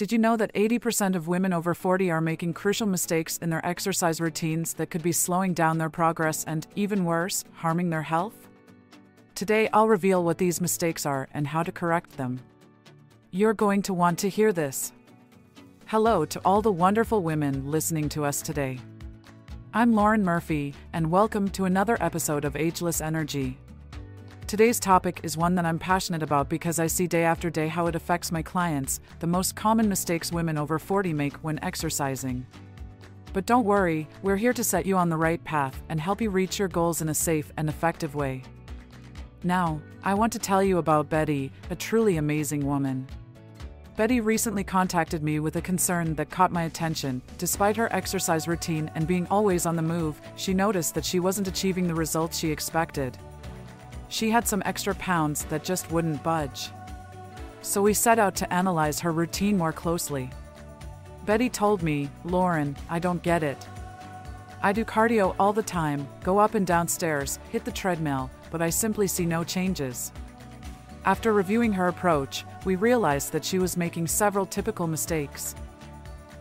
Did you know that 80% of women over 40 are making crucial mistakes in their exercise routines that could be slowing down their progress and, even worse, harming their health? Today, I'll reveal what these mistakes are and how to correct them. You're going to want to hear this. Hello to all the wonderful women listening to us today. I'm Lauren Murphy, and welcome to another episode of Ageless Energy. Today's topic is one that I'm passionate about because I see day after day how it affects my clients, the most common mistakes women over 40 make when exercising. But don't worry, we're here to set you on the right path and help you reach your goals in a safe and effective way. Now, I want to tell you about Betty, a truly amazing woman. Betty recently contacted me with a concern that caught my attention. Despite her exercise routine and being always on the move, she noticed that she wasn't achieving the results she expected. She had some extra pounds that just wouldn't budge. So we set out to analyze her routine more closely. Betty told me, Lauren, I don't get it. I do cardio all the time, go up and down stairs, hit the treadmill, but I simply see no changes. After reviewing her approach, we realized that she was making several typical mistakes.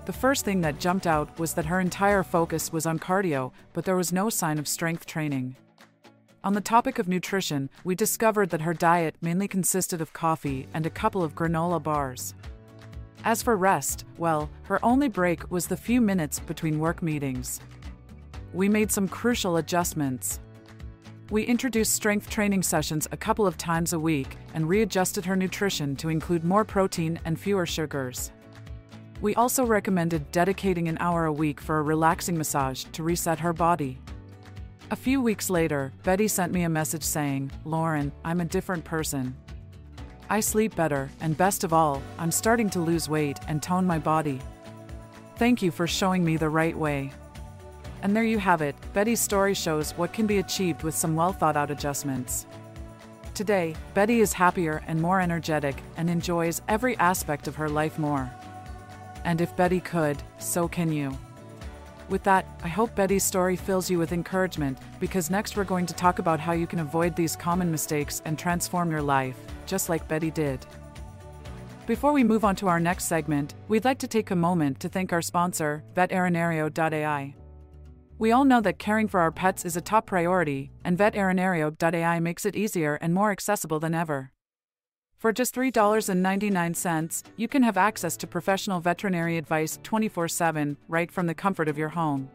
The first thing that jumped out was that her entire focus was on cardio, but there was no sign of strength training. On the topic of nutrition, we discovered that her diet mainly consisted of coffee and a couple of granola bars. As for rest, well, her only break was the few minutes between work meetings. We made some crucial adjustments. We introduced strength training sessions a couple of times a week and readjusted her nutrition to include more protein and fewer sugars. We also recommended dedicating an hour a week for a relaxing massage to reset her body. A few weeks later, Betty sent me a message saying, Lauren, I'm a different person. I sleep better, and best of all, I'm starting to lose weight and tone my body. Thank you for showing me the right way. And there you have it Betty's story shows what can be achieved with some well thought out adjustments. Today, Betty is happier and more energetic and enjoys every aspect of her life more. And if Betty could, so can you. With that, I hope Betty's story fills you with encouragement because next we're going to talk about how you can avoid these common mistakes and transform your life, just like Betty did. Before we move on to our next segment, we'd like to take a moment to thank our sponsor, Veterinario.ai. We all know that caring for our pets is a top priority, and Veterinario.ai makes it easier and more accessible than ever. For just $3.99, you can have access to professional veterinary advice 24 7 right from the comfort of your home.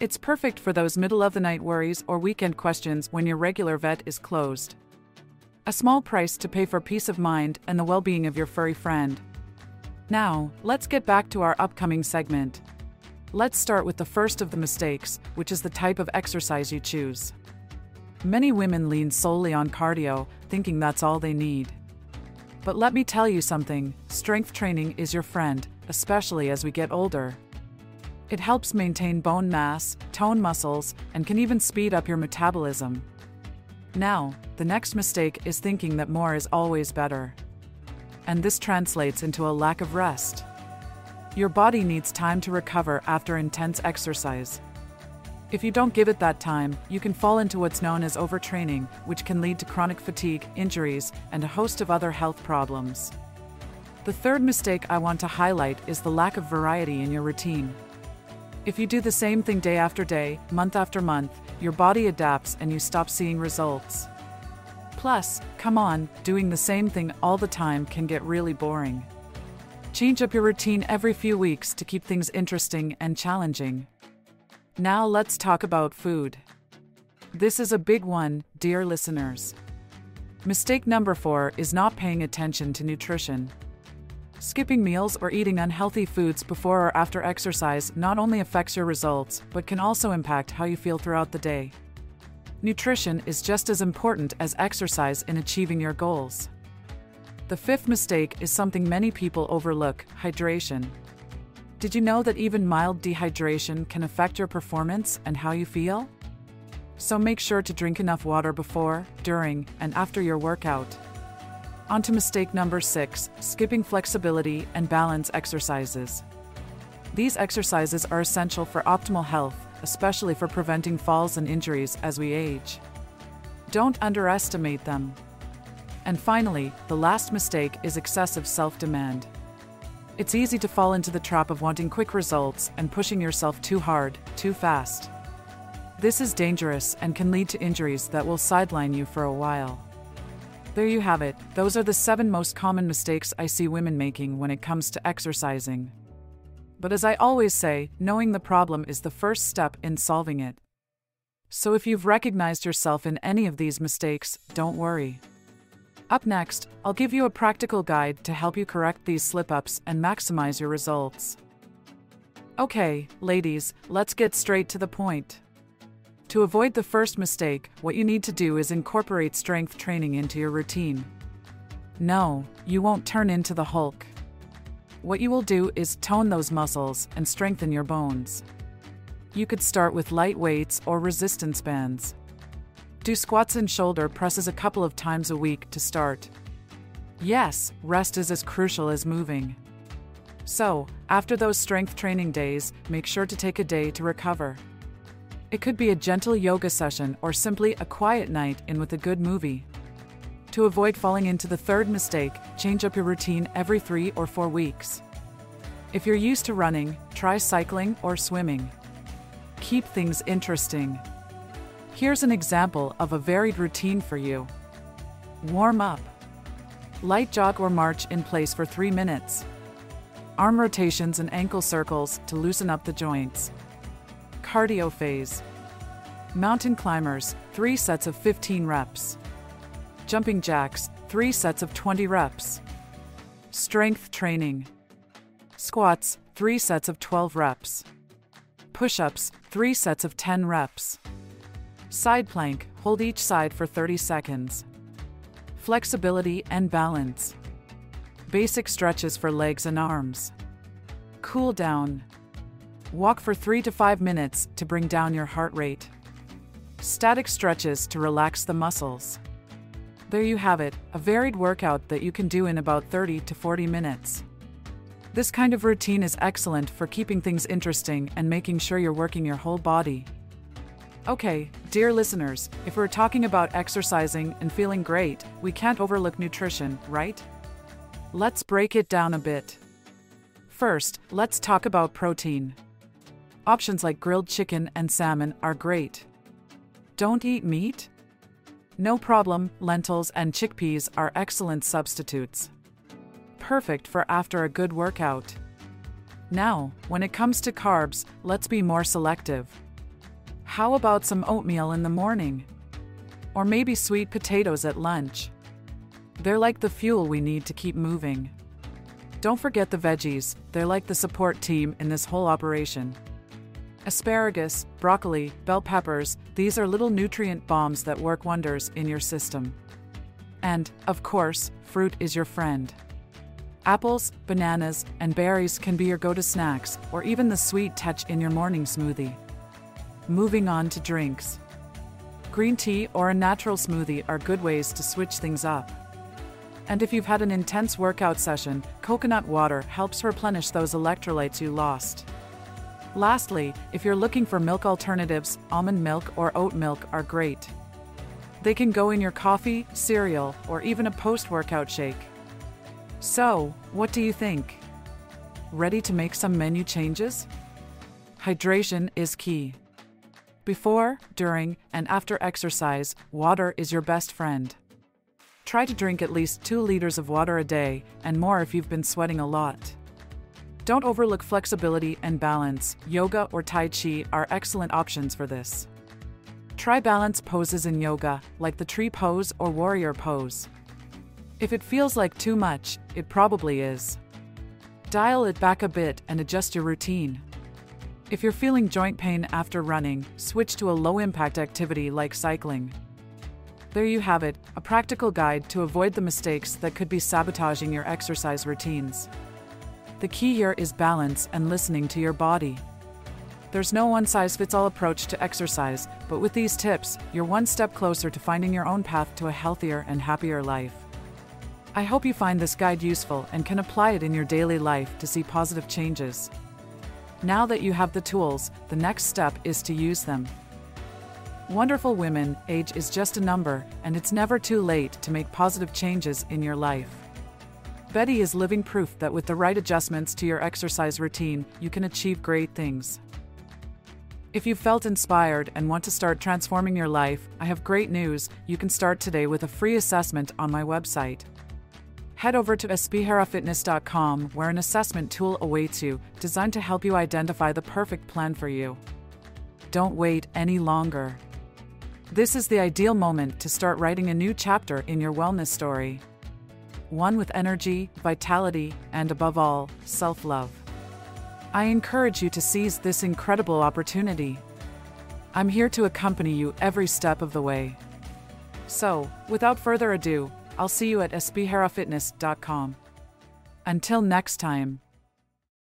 It's perfect for those middle of the night worries or weekend questions when your regular vet is closed. A small price to pay for peace of mind and the well being of your furry friend. Now, let's get back to our upcoming segment. Let's start with the first of the mistakes, which is the type of exercise you choose. Many women lean solely on cardio, thinking that's all they need. But let me tell you something strength training is your friend, especially as we get older. It helps maintain bone mass, tone muscles, and can even speed up your metabolism. Now, the next mistake is thinking that more is always better. And this translates into a lack of rest. Your body needs time to recover after intense exercise. If you don't give it that time, you can fall into what's known as overtraining, which can lead to chronic fatigue, injuries, and a host of other health problems. The third mistake I want to highlight is the lack of variety in your routine. If you do the same thing day after day, month after month, your body adapts and you stop seeing results. Plus, come on, doing the same thing all the time can get really boring. Change up your routine every few weeks to keep things interesting and challenging. Now let's talk about food. This is a big one, dear listeners. Mistake number four is not paying attention to nutrition. Skipping meals or eating unhealthy foods before or after exercise not only affects your results, but can also impact how you feel throughout the day. Nutrition is just as important as exercise in achieving your goals. The fifth mistake is something many people overlook hydration. Did you know that even mild dehydration can affect your performance and how you feel? So make sure to drink enough water before, during, and after your workout. On to mistake number six skipping flexibility and balance exercises. These exercises are essential for optimal health, especially for preventing falls and injuries as we age. Don't underestimate them. And finally, the last mistake is excessive self demand. It's easy to fall into the trap of wanting quick results and pushing yourself too hard, too fast. This is dangerous and can lead to injuries that will sideline you for a while. There you have it, those are the seven most common mistakes I see women making when it comes to exercising. But as I always say, knowing the problem is the first step in solving it. So if you've recognized yourself in any of these mistakes, don't worry. Up next, I'll give you a practical guide to help you correct these slip ups and maximize your results. Okay, ladies, let's get straight to the point. To avoid the first mistake, what you need to do is incorporate strength training into your routine. No, you won't turn into the Hulk. What you will do is tone those muscles and strengthen your bones. You could start with light weights or resistance bands. Do squats and shoulder presses a couple of times a week to start. Yes, rest is as crucial as moving. So, after those strength training days, make sure to take a day to recover. It could be a gentle yoga session or simply a quiet night in with a good movie. To avoid falling into the third mistake, change up your routine every three or four weeks. If you're used to running, try cycling or swimming. Keep things interesting. Here's an example of a varied routine for you. Warm up. Light jog or march in place for 3 minutes. Arm rotations and ankle circles to loosen up the joints. Cardio phase. Mountain climbers, 3 sets of 15 reps. Jumping jacks, 3 sets of 20 reps. Strength training. Squats, 3 sets of 12 reps. Push ups, 3 sets of 10 reps. Side plank, hold each side for 30 seconds. Flexibility and balance. Basic stretches for legs and arms. Cool down. Walk for 3 to 5 minutes to bring down your heart rate. Static stretches to relax the muscles. There you have it, a varied workout that you can do in about 30 to 40 minutes. This kind of routine is excellent for keeping things interesting and making sure you're working your whole body. Okay, dear listeners, if we're talking about exercising and feeling great, we can't overlook nutrition, right? Let's break it down a bit. First, let's talk about protein. Options like grilled chicken and salmon are great. Don't eat meat? No problem, lentils and chickpeas are excellent substitutes. Perfect for after a good workout. Now, when it comes to carbs, let's be more selective. How about some oatmeal in the morning? Or maybe sweet potatoes at lunch? They're like the fuel we need to keep moving. Don't forget the veggies, they're like the support team in this whole operation. Asparagus, broccoli, bell peppers, these are little nutrient bombs that work wonders in your system. And, of course, fruit is your friend. Apples, bananas, and berries can be your go to snacks, or even the sweet touch in your morning smoothie. Moving on to drinks. Green tea or a natural smoothie are good ways to switch things up. And if you've had an intense workout session, coconut water helps replenish those electrolytes you lost. Lastly, if you're looking for milk alternatives, almond milk or oat milk are great. They can go in your coffee, cereal, or even a post workout shake. So, what do you think? Ready to make some menu changes? Hydration is key. Before, during, and after exercise, water is your best friend. Try to drink at least 2 liters of water a day, and more if you've been sweating a lot. Don't overlook flexibility and balance. Yoga or Tai Chi are excellent options for this. Try balance poses in yoga, like the tree pose or warrior pose. If it feels like too much, it probably is. Dial it back a bit and adjust your routine. If you're feeling joint pain after running, switch to a low impact activity like cycling. There you have it, a practical guide to avoid the mistakes that could be sabotaging your exercise routines. The key here is balance and listening to your body. There's no one size fits all approach to exercise, but with these tips, you're one step closer to finding your own path to a healthier and happier life. I hope you find this guide useful and can apply it in your daily life to see positive changes. Now that you have the tools, the next step is to use them. Wonderful women, age is just a number, and it's never too late to make positive changes in your life. Betty is living proof that with the right adjustments to your exercise routine, you can achieve great things. If you felt inspired and want to start transforming your life, I have great news. You can start today with a free assessment on my website. Head over to spherafitness.com where an assessment tool awaits you, designed to help you identify the perfect plan for you. Don't wait any longer. This is the ideal moment to start writing a new chapter in your wellness story. One with energy, vitality, and above all, self love. I encourage you to seize this incredible opportunity. I'm here to accompany you every step of the way. So, without further ado, I'll see you at spherafitness.com. Until next time.